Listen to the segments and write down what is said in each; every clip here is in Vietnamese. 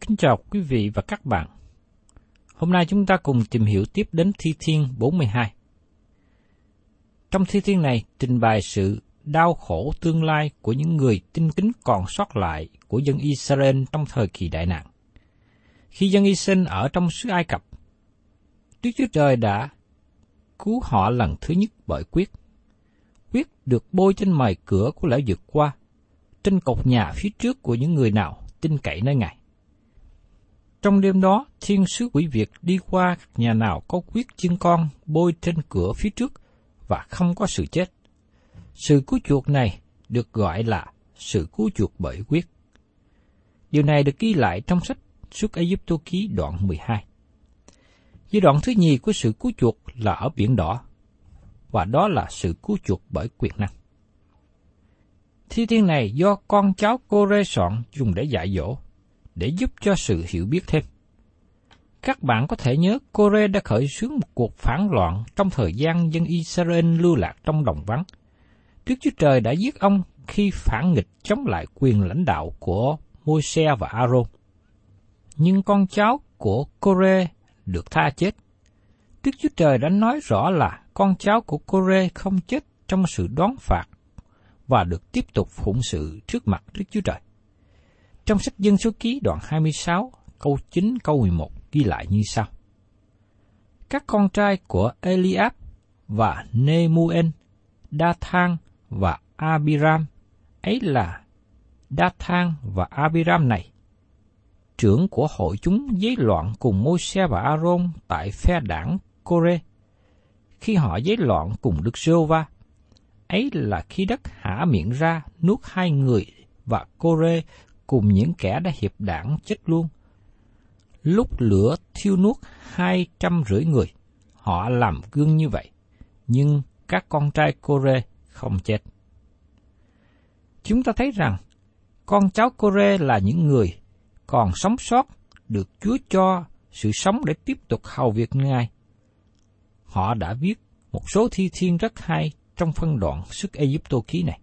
Kính chào quý vị và các bạn. Hôm nay chúng ta cùng tìm hiểu tiếp đến Thi Thiên 42. Trong Thi Thiên này trình bày sự đau khổ tương lai của những người tin kính còn sót lại của dân Israel trong thời kỳ đại nạn. Khi dân Israel ở trong xứ Ai Cập, Đức Chúa Trời đã cứu họ lần thứ nhất bởi quyết. Quyết được bôi trên mài cửa của lễ vượt qua, trên cột nhà phía trước của những người nào tin cậy nơi Ngài. Trong đêm đó, thiên sứ quỷ Việt đi qua nhà nào có quyết chiên con bôi trên cửa phía trước và không có sự chết. Sự cứu chuộc này được gọi là sự cứu chuộc bởi quyết. Điều này được ghi lại trong sách Xuất Ai Cập ký đoạn 12. Giai đoạn thứ nhì của sự cứu chuộc là ở biển đỏ, và đó là sự cứu chuộc bởi quyền năng. Thi thiên này do con cháu cô rê soạn dùng để dạy dỗ, để giúp cho sự hiểu biết thêm. Các bạn có thể nhớ Cô-rê đã khởi xướng một cuộc phản loạn trong thời gian dân Israel lưu lạc trong đồng vắng. Đức Chúa Trời đã giết ông khi phản nghịch chống lại quyền lãnh đạo của Môi-se và A-rôn. Nhưng con cháu của Cô-rê được tha chết. Đức Chúa Trời đã nói rõ là con cháu của Cô-rê không chết trong sự đón phạt và được tiếp tục phụng sự trước mặt Đức Chúa Trời. Trong sách Dân số ký đoạn 26, câu 9 câu 11 ghi lại như sau. Các con trai của Eliab và Nemuel, Dathan và Abiram, ấy là Dathan và Abiram này, trưởng của hội chúng giấy loạn cùng Môi-se và aaron tại phe đảng Kore. Khi họ giấy loạn cùng Đức Sô Va, ấy là khi đất hả miệng ra nuốt hai người và Kore cùng những kẻ đã hiệp đảng chết luôn. Lúc lửa thiêu nuốt hai trăm rưỡi người, họ làm gương như vậy, nhưng các con trai Kore không chết. Chúng ta thấy rằng, con cháu Kore là những người còn sống sót được Chúa cho sự sống để tiếp tục hầu việc Ngài. Họ đã viết một số thi thiên rất hay trong phân đoạn sức Egypto ký này.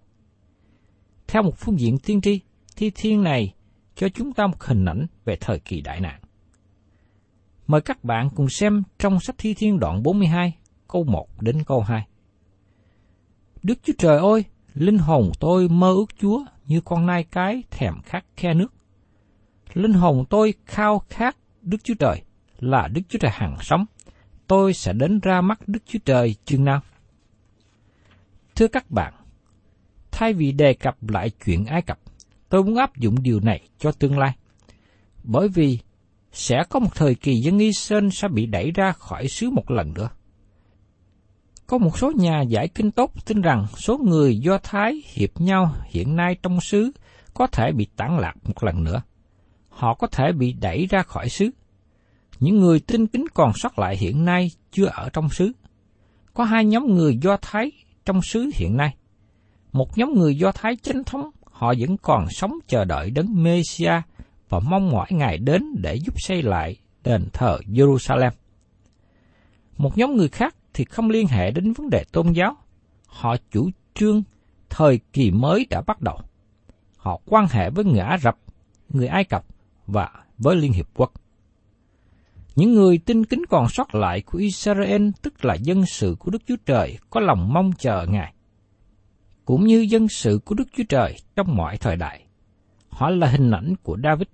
Theo một phương diện tiên tri, thi thiên này cho chúng ta một hình ảnh về thời kỳ đại nạn. Mời các bạn cùng xem trong sách thi thiên đoạn 42, câu 1 đến câu 2. Đức Chúa Trời ơi, linh hồn tôi mơ ước Chúa như con nai cái thèm khát khe nước. Linh hồn tôi khao khát Đức Chúa Trời là Đức Chúa Trời hằng sống, tôi sẽ đến ra mắt Đức Chúa Trời chừng nào? Thưa các bạn, thay vì đề cập lại chuyện Ai Cập, tôi muốn áp dụng điều này cho tương lai. Bởi vì sẽ có một thời kỳ dân Israel sẽ bị đẩy ra khỏi xứ một lần nữa. Có một số nhà giải kinh tốt tin rằng số người Do Thái hiệp nhau hiện nay trong xứ có thể bị tản lạc một lần nữa. Họ có thể bị đẩy ra khỏi xứ. Những người tin kính còn sót lại hiện nay chưa ở trong xứ. Có hai nhóm người Do Thái trong xứ hiện nay. Một nhóm người Do Thái chính thống, họ vẫn còn sống chờ đợi đấng Messia và mong mỏi Ngài đến để giúp xây lại đền thờ Jerusalem. Một nhóm người khác thì không liên hệ đến vấn đề tôn giáo. Họ chủ trương thời kỳ mới đã bắt đầu. Họ quan hệ với người Ả Rập, người Ai Cập và với Liên Hiệp Quốc. Những người tin kính còn sót lại của Israel tức là dân sự của Đức Chúa Trời có lòng mong chờ Ngài. Cũng như dân sự của Đức Chúa Trời trong mọi thời đại. Họ là hình ảnh của David.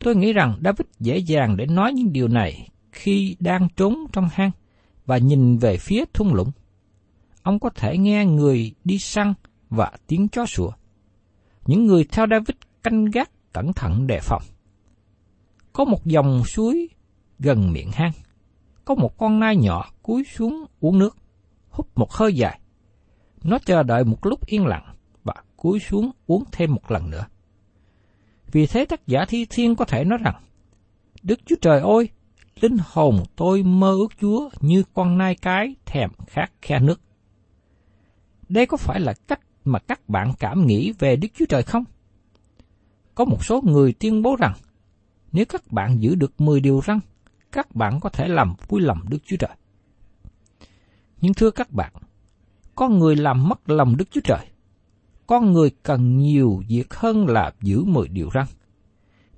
Tôi nghĩ rằng David dễ dàng để nói những điều này khi đang trốn trong hang và nhìn về phía thung lũng. Ông có thể nghe người đi săn và tiếng chó sủa. Những người theo David canh gác cẩn thận đề phòng. Có một dòng suối gần miệng hang. Có một con nai nhỏ cúi xuống uống nước, hút một hơi dài. Nó chờ đợi một lúc yên lặng và cúi xuống uống thêm một lần nữa. Vì thế tác giả thi thiên có thể nói rằng, Đức Chúa Trời ơi, linh hồn tôi mơ ước Chúa như con nai cái thèm khát khe nước. Đây có phải là cách mà các bạn cảm nghĩ về Đức Chúa Trời không? Có một số người tuyên bố rằng, nếu các bạn giữ được 10 điều răn, các bạn có thể làm vui lòng Đức Chúa Trời. Nhưng thưa các bạn, con người làm mất lòng Đức Chúa Trời. Con người cần nhiều việc hơn là giữ 10 điều răn.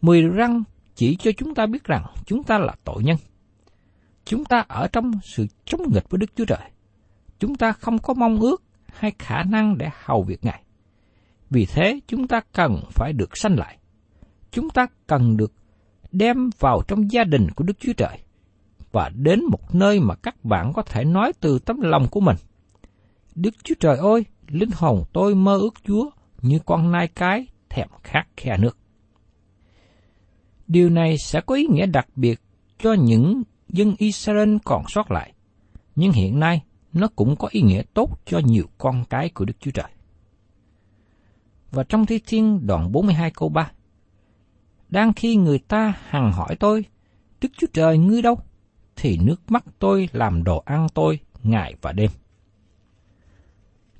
10 điều răn chỉ cho chúng ta biết rằng chúng ta là tội nhân. Chúng ta ở trong sự chống nghịch với Đức Chúa Trời. Chúng ta không có mong ước hay khả năng để hầu việc Ngài. Vì thế, chúng ta cần phải được sanh lại. Chúng ta cần được đem vào trong gia đình của Đức Chúa Trời và đến một nơi mà các bạn có thể nói từ tấm lòng của mình. Đức Chúa Trời ơi, linh hồn tôi mơ ước Chúa như con nai cái thèm khát khe nước. Điều này sẽ có ý nghĩa đặc biệt cho những dân Israel còn sót lại. Nhưng hiện nay, nó cũng có ý nghĩa tốt cho nhiều con cái của Đức Chúa Trời. Và trong Thi Thiên đoạn 42 câu 3, Đang khi người ta hằng hỏi tôi, Đức Chúa Trời ngươi đâu? Thì nước mắt tôi làm đồ ăn tôi ngày và đêm.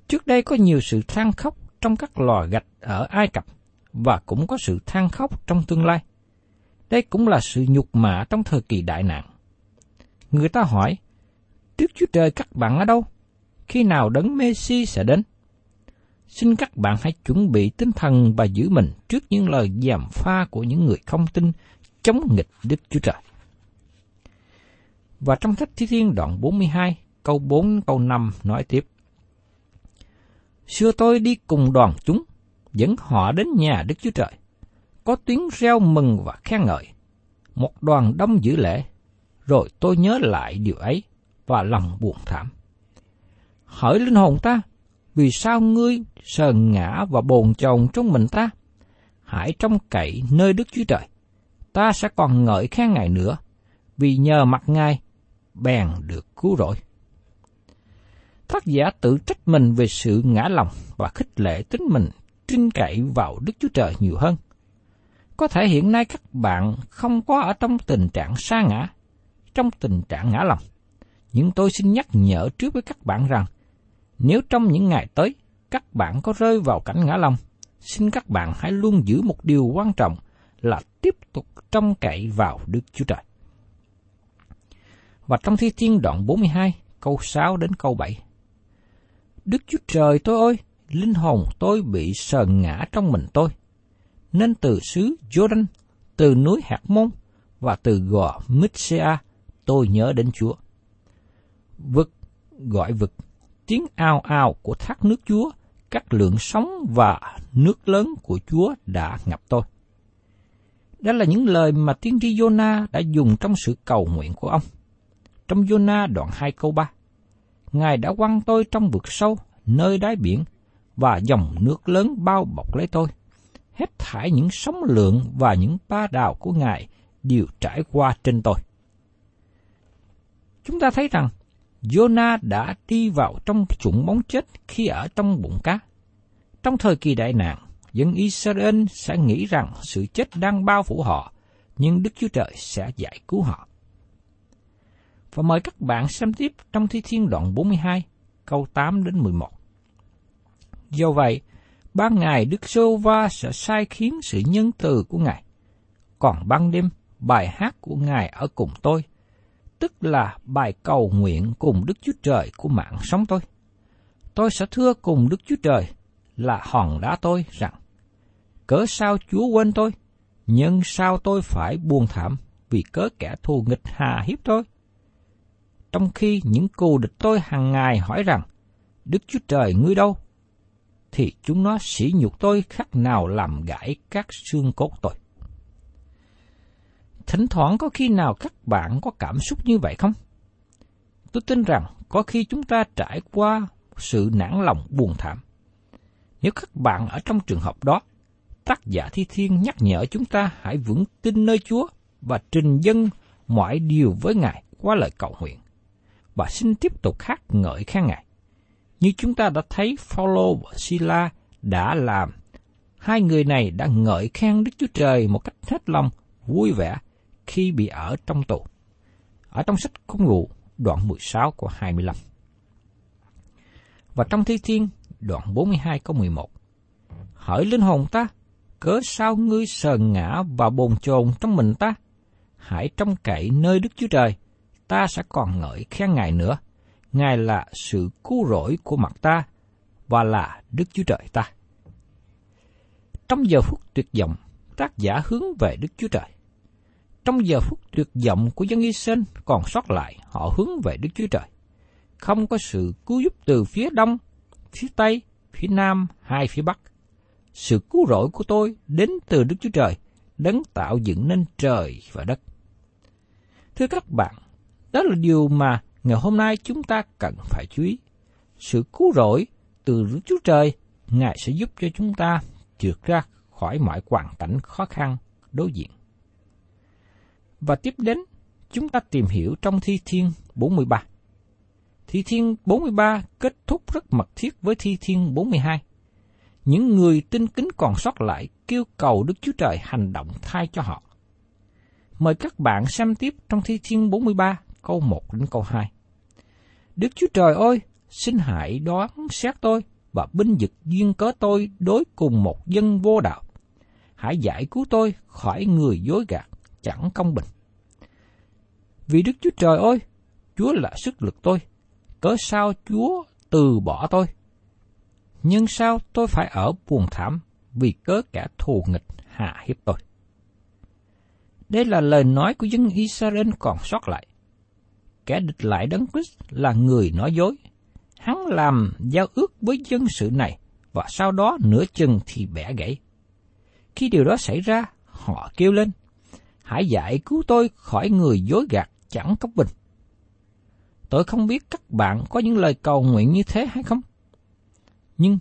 Trước đây có nhiều sự than khóc trong các lò gạch ở Ai Cập, và cũng có sự than khóc trong tương lai. Đây cũng là sự nhục mạ trong thời kỳ đại nạn. Người ta hỏi, Đức Chúa Trời các bạn ở đâu? Khi nào đấng Messi sẽ đến? Xin các bạn hãy chuẩn bị tinh thần và giữ mình trước những lời giảm pha của những người không tin chống nghịch Đức Chúa Trời. Và trong sách Thi Thiên đoạn 42, câu 4 câu 5 nói tiếp. Xưa tôi đi cùng đoàn chúng, dẫn họ đến nhà Đức Chúa Trời có tiếng reo mừng và khen ngợi. Một đoàn đông giữ lễ, rồi tôi nhớ lại điều ấy và lòng buồn thảm. Hỏi linh hồn ta, vì sao ngươi sờn ngã và bồn chồn trong mình ta? Hãy trông cậy nơi Đức Chúa Trời. Ta sẽ còn ngợi khen Ngài nữa, vì nhờ mặt Ngài, bèn được cứu rỗi. Tác giả tự trách mình về sự ngã lòng và khích lệ tính mình trinh cậy vào Đức Chúa Trời nhiều hơn. Có thể hiện nay các bạn không có ở trong tình trạng sa ngã, trong tình trạng ngã lòng. Nhưng tôi xin nhắc nhở trước với các bạn rằng, nếu trong những ngày tới các bạn có rơi vào cảnh ngã lòng, xin các bạn hãy luôn giữ một điều quan trọng là tiếp tục trông cậy vào Đức Chúa Trời. Và trong Thi Thiên đoạn 42, câu 6 đến câu 7. Đức Chúa Trời tôi ơi, linh hồn tôi bị sờn ngã trong mình tôi nên từ xứ Jordan, từ núi Hạt Môn và từ gò Mitsea tôi nhớ đến Chúa. Vực gọi vực, tiếng ao ao của thác nước Chúa, các lượng sóng và nước lớn của Chúa đã ngập tôi. Đó là những lời mà tiên tri Jonah đã dùng trong sự cầu nguyện của ông. Trong Jonah đoạn 2 câu 3, Ngài đã quăng tôi trong vực sâu, nơi đáy biển, và dòng nước lớn bao bọc lấy tôi. Hết thải những sóng lượng và những ba đào của Ngài đều trải qua trên tôi. Chúng ta thấy rằng, Jonah đã đi vào trong chủng bóng chết khi ở trong bụng cá. Trong thời kỳ đại nạn, dân Israel sẽ nghĩ rằng sự chết đang bao phủ họ, nhưng Đức Chúa Trời sẽ giải cứu họ. Và mời các bạn xem tiếp trong Thi Thiên đoạn 42, câu 8 đến 11. Do vậy, ban ngày Đức Sô Va sẽ sai khiến sự nhân từ của Ngài. Còn ban đêm, bài hát của Ngài ở cùng tôi, tức là bài cầu nguyện cùng Đức Chúa Trời của mạng sống tôi. Tôi sẽ thưa cùng Đức Chúa Trời là hòn đá tôi rằng, cớ sao Chúa quên tôi, nhưng sao tôi phải buồn thảm vì cớ kẻ thù nghịch hà hiếp tôi? Trong khi những cù địch tôi hàng ngày hỏi rằng, Đức Chúa Trời ngươi đâu? Thì chúng nó sỉ nhục tôi khác nào làm gãy các xương cốt tôi. Thỉnh thoảng có khi nào các bạn có cảm xúc như vậy không? Tôi tin rằng có khi chúng ta trải qua sự nản lòng buồn thảm. Nếu các bạn ở trong trường hợp đó, tác giả thi thiên nhắc nhở chúng ta hãy vững tin nơi Chúa và trình dân mọi điều với Ngài qua lời cầu nguyện. Và xin tiếp tục hát ngợi khen Ngài. Như chúng ta đã thấy Phaolô và Sila đã làm, hai người này đã ngợi khen Đức Chúa Trời một cách hết lòng, vui vẻ khi bị ở trong tù. Ở trong sách Công vụ, đoạn 16 của 25. Và trong Thi Thiên, đoạn 42 câu 11. Hỡi linh hồn ta, cớ sao ngươi sờn ngã và bồn chồn trong mình ta? Hãy trông cậy nơi Đức Chúa Trời, ta sẽ còn ngợi khen Ngài nữa. Ngài là sự cứu rỗi của mặt ta và là Đức Chúa Trời ta. Trong giờ phút tuyệt vọng, tác giả hướng về Đức Chúa Trời. Trong giờ phút tuyệt vọng của dân Israel còn sót lại, họ hướng về Đức Chúa Trời. Không có sự cứu giúp từ phía đông, phía tây, phía nam hay phía bắc. Sự cứu rỗi của tôi đến từ Đức Chúa Trời, đấng tạo dựng nên trời và đất. Thưa các bạn, đó là điều mà ngày hôm nay chúng ta cần phải chú ý. Sự cứu rỗi từ Đức Chúa Trời, Ngài sẽ giúp cho chúng ta trượt ra khỏi mọi hoàn cảnh khó khăn đối diện. Và tiếp đến, chúng ta tìm hiểu trong Thi Thiên 43. Thi Thiên 43 kết thúc rất mật thiết với Thi Thiên 42. Những người tin kính còn sót lại kêu cầu Đức Chúa Trời hành động thay cho họ. Mời các bạn xem tiếp trong Thi Thiên 43, câu 1 đến câu 2. Đức Chúa Trời ơi, xin hãy đoán xét tôi và binh vực duyên cớ tôi đối cùng một dân vô đạo. Hãy giải cứu tôi khỏi người dối gạt, chẳng công bình. Vì Đức Chúa Trời ơi, Chúa là sức lực tôi, cớ sao Chúa từ bỏ tôi? Nhưng sao tôi phải ở buồn thảm vì cớ kẻ thù nghịch hạ hiếp tôi? Đây là lời nói của dân Israel còn sót lại. Kẻ địch lại đấng Christ là người nói dối. Hắn làm giao ước với dân sự này và sau đó nửa chừng thì bẻ gãy. Khi điều đó xảy ra, họ kêu lên, hãy giải cứu tôi khỏi người dối gạt chẳng công bình. Tôi không biết các bạn có những lời cầu nguyện như thế hay không? Nhưng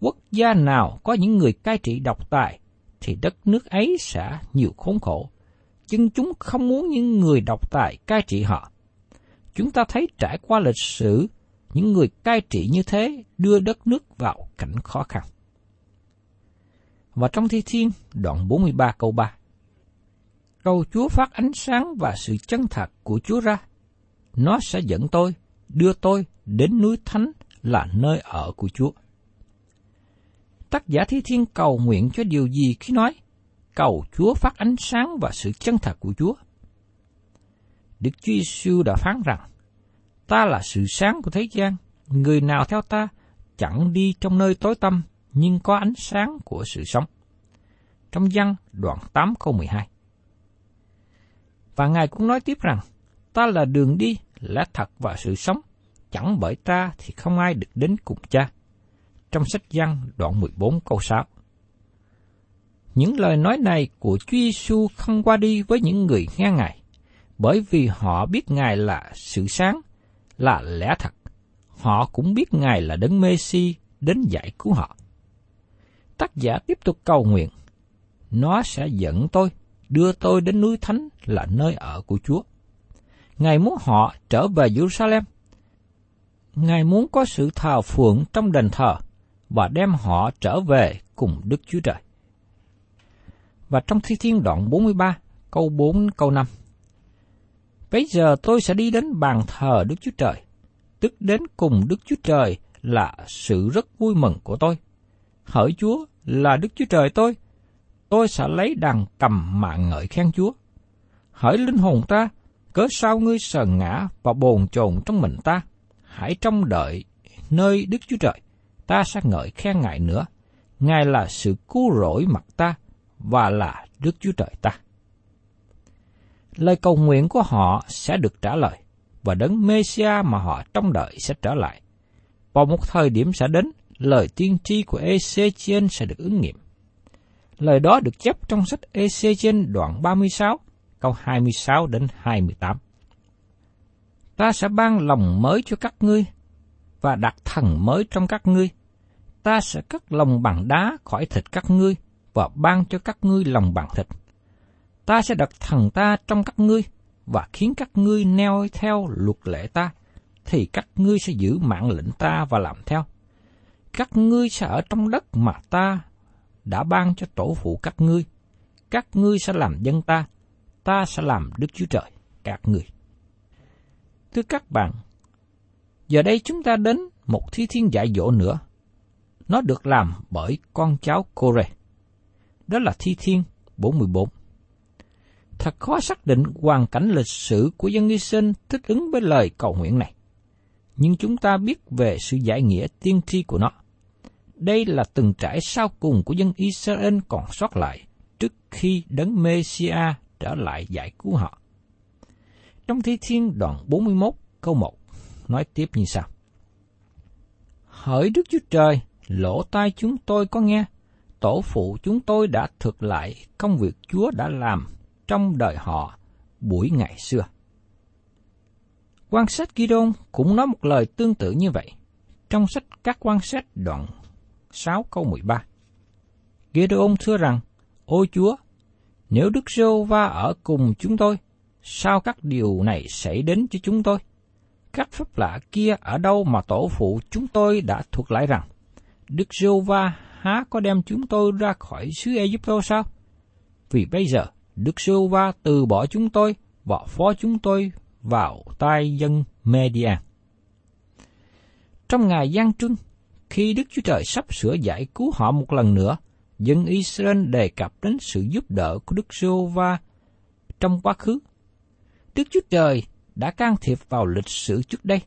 quốc gia nào có những người cai trị độc tài thì đất nước ấy sẽ nhiều khốn khổ. Nhưng chúng không muốn những người độc tài cai trị họ. Chúng ta thấy trải qua lịch sử, những người cai trị như thế đưa đất nước vào cảnh khó khăn. Và trong Thi Thiên, đoạn 43 câu 3. Cầu Chúa phát ánh sáng và sự chân thật của Chúa ra. Nó sẽ dẫn tôi, đưa tôi đến núi Thánh là nơi ở của Chúa. Tác giả Thi Thiên cầu nguyện cho điều gì khi nói cầu Chúa phát ánh sáng và sự chân thật của Chúa? Đức Chúa Giêsu đã phán rằng, ta là sự sáng của thế gian, người nào theo ta chẳng đi trong nơi tối tăm, nhưng có ánh sáng của sự sống. Trong văn đoạn 8 câu 12 Và Ngài cũng nói tiếp rằng, ta là đường đi, lẽ thật và sự sống, chẳng bởi ta thì không ai được đến cùng cha. Trong sách văn đoạn 14 câu 6 Những lời nói này của Chúa Giêsu không qua đi với những người nghe Ngài, bởi vì họ biết Ngài là sự sáng, là lẽ thật. Họ cũng biết Ngài là đấng Messi đến giải cứu họ. Tác giả tiếp tục cầu nguyện, nó sẽ dẫn tôi, đưa tôi đến núi Thánh là nơi ở của Chúa. Ngài muốn họ trở về Jerusalem. Ngài muốn có sự thờ phượng trong đền thờ và đem họ trở về cùng Đức Chúa Trời. Và trong Thi Thiên đoạn 43, câu 4 câu 5. Bây giờ tôi sẽ đi đến bàn thờ Đức Chúa Trời, tức đến cùng Đức Chúa Trời là sự rất vui mừng của tôi. Hỡi Chúa là Đức Chúa Trời tôi, tôi sẽ lấy đàn cầm mạng ngợi khen Chúa. Hỡi linh hồn ta, cớ sao ngươi sờn ngã và bồn chồn trong mình ta? Hãy trông đợi nơi Đức Chúa Trời, ta sẽ ngợi khen Ngài nữa. Ngài là sự cứu rỗi mặt ta và là Đức Chúa Trời ta. Lời cầu nguyện của họ sẽ được trả lời và đấng Messia mà họ trông đợi sẽ trở lại. Vào một thời điểm sẽ đến, lời tiên tri của Ezechiel sẽ được ứng nghiệm. Lời đó được chép trong sách Ezechiel đoạn 36, câu 26 đến 28. Ta sẽ ban lòng mới cho các ngươi và đặt thần mới trong các ngươi. Ta sẽ cắt lòng bằng đá khỏi thịt các ngươi và ban cho các ngươi lòng bằng thịt. Ta sẽ đặt thần ta trong các ngươi và khiến các ngươi neo theo luật lệ ta, thì các ngươi sẽ giữ mạng lệnh ta và làm theo. Các ngươi sẽ ở trong đất mà ta đã ban cho tổ phụ các ngươi. Các ngươi sẽ làm dân ta, ta sẽ làm Đức Chúa Trời các ngươi. Thưa các bạn, giờ đây chúng ta đến một thi thiên dạy dỗ nữa. Nó được làm bởi con cháu Kore. Đó là thi thiên 44. Thật khó xác định hoàn cảnh lịch sử của dân Israel thích ứng với lời cầu nguyện này. Nhưng chúng ta biết về sự giải nghĩa tiên tri của nó. Đây là từng trải sau cùng của dân Israel còn sót lại trước khi đấng Messiah trở lại giải cứu họ. Trong Thi Thiên đoạn 41 câu 1 nói tiếp như sau. Hỡi Đức Chúa Trời, lỗ tai chúng tôi có nghe, tổ phụ chúng tôi đã thực lại công việc Chúa đã làm trong đời họ buổi ngày xưa. Quan sát Gideon cũng nói một lời tương tự như vậy trong sách các quan sát đoạn 6 câu 13. Gideon thưa rằng, Ôi Chúa, nếu Đức Sô Va ở cùng chúng tôi, sao các điều này xảy đến cho chúng tôi? Các pháp lạ kia ở đâu mà tổ phụ chúng tôi đã thuộc lại rằng, Đức Sô Va há có đem chúng tôi ra khỏi xứ Egypto sao? Vì bây giờ, Đức Rô Va từ bỏ chúng tôi và phó chúng tôi vào tay dân media. Trong ngày gian trưng, khi Đức Chúa Trời sắp sửa giải cứu họ một lần nữa, dân Israel đề cập đến sự giúp đỡ của Đức giê va trong quá khứ. Đức Chúa Trời đã can thiệp vào lịch sử trước đây.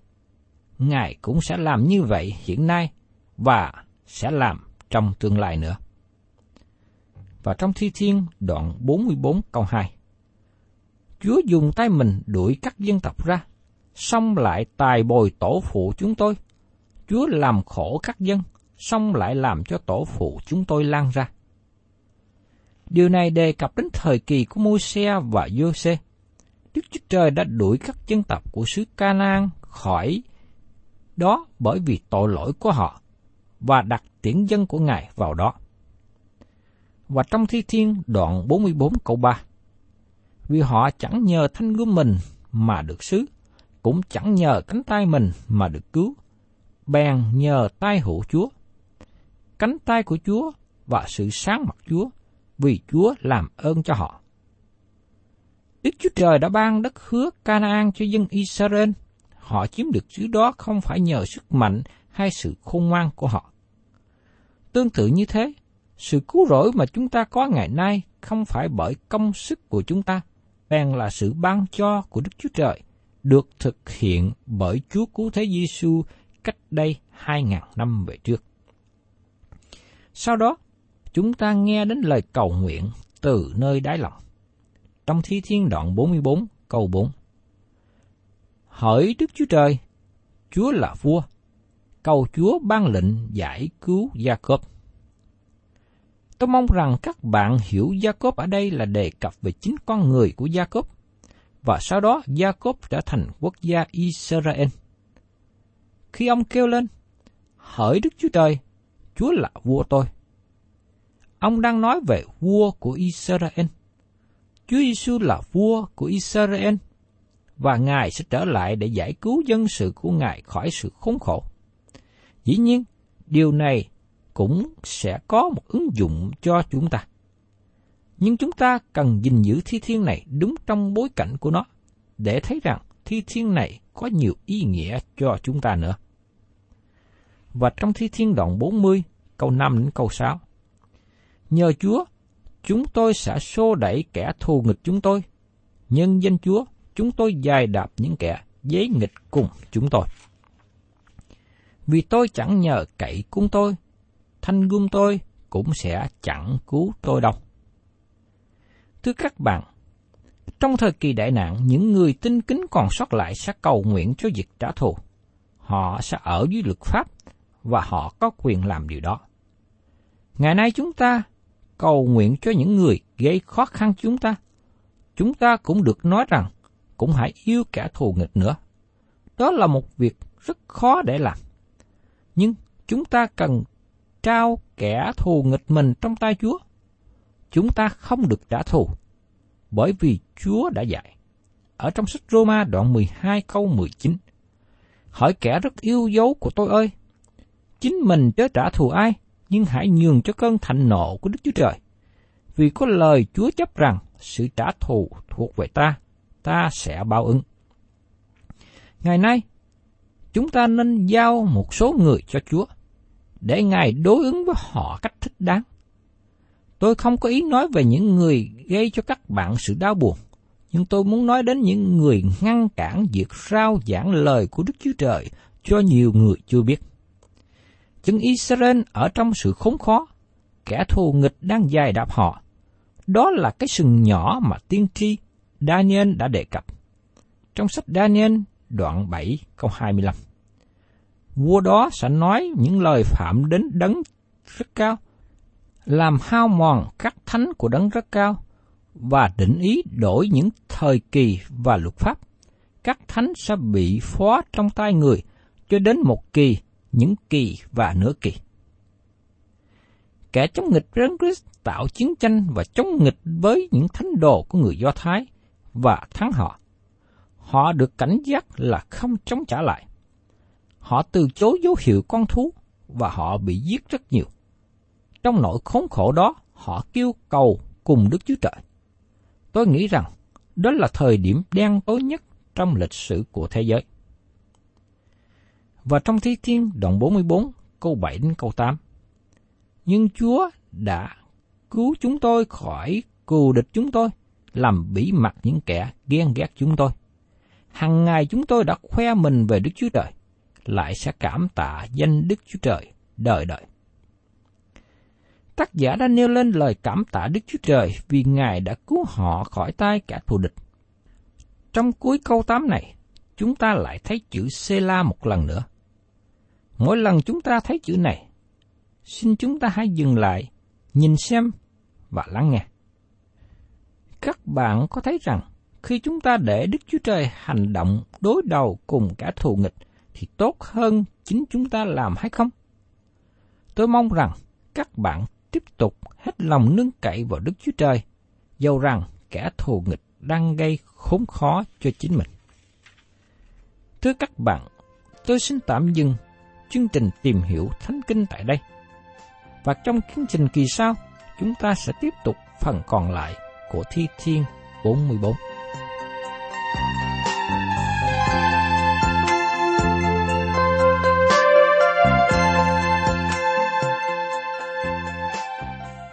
Ngài cũng sẽ làm như vậy hiện nay và sẽ làm trong tương lai nữa. Và trong Thi Thiên đoạn 44 câu 2 Chúa dùng tay mình đuổi các dân tộc ra, xong lại tài bồi tổ phụ chúng tôi – Chúa làm khổ các dân, xong lại làm cho tổ phụ chúng tôi lan ra. Điều này đề cập đến thời kỳ của Môi-se và Giô-se. Đức Chúa Trời đã đuổi các dân tộc của xứ Canaan khỏi đó bởi vì tội lỗi của họ và đặt tiễn dân của Ngài vào đó. Và trong Thi Thiên đoạn 44 câu 3 Vì họ chẳng nhờ thanh gươm mình mà được xứ, cũng chẳng nhờ cánh tay mình mà được cứu, bèn nhờ tay hữu Chúa. Cánh tay của Chúa và sự sáng mặt Chúa, vì Chúa làm ơn cho họ. Đức Chúa Trời đã ban đất hứa Canaan cho dân Israel. Họ chiếm được xứ đó không phải nhờ sức mạnh hay sự khôn ngoan của họ. Tương tự như thế, sự cứu rỗi mà chúng ta có ngày nay không phải bởi công sức của chúng ta, bèn là sự ban cho của Đức Chúa Trời, được thực hiện bởi Chúa Cứu Thế Giêsu cách đây hai ngàn năm về trước. Sau đó, chúng ta nghe đến lời cầu nguyện từ nơi đáy lòng. Trong Thi Thiên đoạn 44 câu 4 Hỡi Đức Chúa Trời, Chúa là vua, cầu Chúa ban lệnh giải cứu Gia Cốp. Tôi mong rằng các bạn hiểu Jacob ở đây là đề cập về chính con người của Jacob, và sau đó Jacob trở thành quốc gia Israel. Khi ông kêu lên, hỡi Đức Chúa Trời, Chúa là vua tôi. Ông đang nói về vua của Israel. Chúa Giêsu là vua của Israel và Ngài sẽ trở lại để giải cứu dân sự của Ngài khỏi sự khốn khổ. Dĩ nhiên, điều này cũng sẽ có một ứng dụng cho chúng ta. Nhưng chúng ta cần gìn giữ thi thiên này đúng trong bối cảnh của nó, để thấy rằng thi thiên này có nhiều ý nghĩa cho chúng ta nữa. Và trong thi thiên đoạn 40, câu 5 đến câu 6. Nhờ Chúa, chúng tôi sẽ xô đẩy kẻ thù nghịch chúng tôi. Nhân danh Chúa, chúng tôi dài đạp những kẻ giấy nghịch cùng chúng tôi. Vì tôi chẳng nhờ cậy cung tôi, thanh gươm tôi cũng sẽ chẳng cứu tôi đâu. Thưa các bạn, trong thời kỳ đại nạn, những người tinh kính còn sót lại sẽ cầu nguyện cho việc trả thù. Họ sẽ ở dưới luật pháp và họ có quyền làm điều đó. Ngày nay chúng ta cầu nguyện cho những người gây khó khăn chúng ta. Chúng ta cũng được nói rằng cũng hãy yêu kẻ thù nghịch nữa. Đó là một việc rất khó để làm. Nhưng chúng ta cần trao kẻ thù nghịch mình trong tay Chúa. Chúng ta không được trả thù, bởi vì Chúa đã dạy. Ở trong sách Roma đoạn 12 câu 19, Hỏi kẻ rất yêu dấu của tôi ơi, chính mình chớ trả thù ai, nhưng hãy nhường cho cơn thạnh nộ của Đức Chúa Trời. Vì có lời Chúa chấp rằng sự trả thù thuộc về ta, ta sẽ báo ứng. Ngày nay, chúng ta nên giao một số người cho Chúa, để Ngài đối ứng với họ cách thích đáng. Tôi không có ý nói về những người gây cho các bạn sự đau buồn, nhưng tôi muốn nói đến những người ngăn cản việc rao giảng lời của Đức Chúa Trời cho nhiều người chưa biết. Dân Israel ở trong sự khốn khó, kẻ thù nghịch đang dài đạp họ. Đó là cái sừng nhỏ mà tiên tri Daniel đã đề cập. Trong sách Daniel đoạn 7 câu 25. Vua đó sẽ nói những lời phạm đến đấng rất cao, làm hao mòn các thánh của đấng rất cao, và định ý đổi những thời kỳ và luật pháp. Các thánh sẽ bị phó trong tay người cho đến một kỳ, những kỳ và nửa kỳ. Kẻ chống nghịch Đấng Christ tạo chiến tranh và chống nghịch với những thánh đồ của người Do Thái và thắng họ. Họ được cảnh giác là không chống trả lại. Họ từ chối dấu hiệu con thú và họ bị giết rất nhiều. Trong nỗi khốn khổ đó, họ kêu cầu cùng Đức Chúa Trời. Tôi nghĩ rằng đó là thời điểm đen tối nhất trong lịch sử của thế giới. Và trong Thi Thiên đoạn 44, câu 7 đến câu 8. Nhưng Chúa đã cứu chúng tôi khỏi cù địch chúng tôi, làm bỉ mặt những kẻ ghen ghét chúng tôi. Hằng ngày chúng tôi đã khoe mình về Đức Chúa Trời, lại sẽ cảm tạ danh Đức Chúa Trời đời đời. Tác giả đã nêu lên lời cảm tạ Đức Chúa Trời vì Ngài đã cứu họ khỏi tay kẻ thù địch. Trong cuối câu 8 này, chúng ta lại thấy chữ Sela một lần nữa. Mỗi lần chúng ta thấy chữ này, xin chúng ta hãy dừng lại, nhìn xem và lắng nghe. Các bạn có thấy rằng khi chúng ta để Đức Chúa Trời hành động đối đầu cùng cả thù nghịch thì tốt hơn chính chúng ta làm hay không? Tôi mong rằng các bạn tiếp tục hết lòng nương cậy vào Đức Chúa Trời, dầu rằng kẻ thù nghịch đang gây khốn khó cho chính mình. Thưa các bạn, tôi xin tạm dừng chương trình tìm hiểu Thánh Kinh tại đây. Và trong chương trình kỳ sau, chúng ta sẽ tiếp tục phần còn lại của Thi Thiên 44.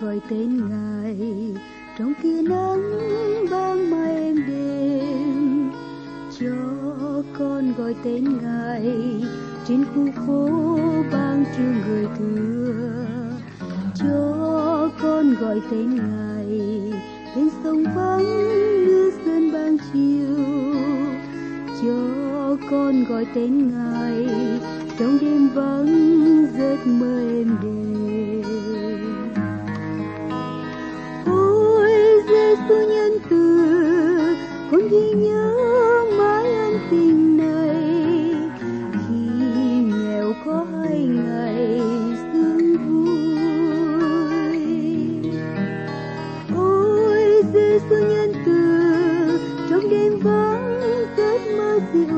Gọi tên ngài. Trong tia nắng ban mai em đêm cho con gọi tên ngài. Trên khu phố ban trưa người thừa cho con gọi tên ngài. Bên sông vắng như sơn ban chiều cho con gọi tên ngài. Trong đêm vắng giấc mơ em đêm. Giêsu nhân từ, con ghi nhớ mãi ân tình này. Khi nghèo có hai ngày sương vui. Ôi giêsu nhân từ, trong đêm vắng tết mơ dịu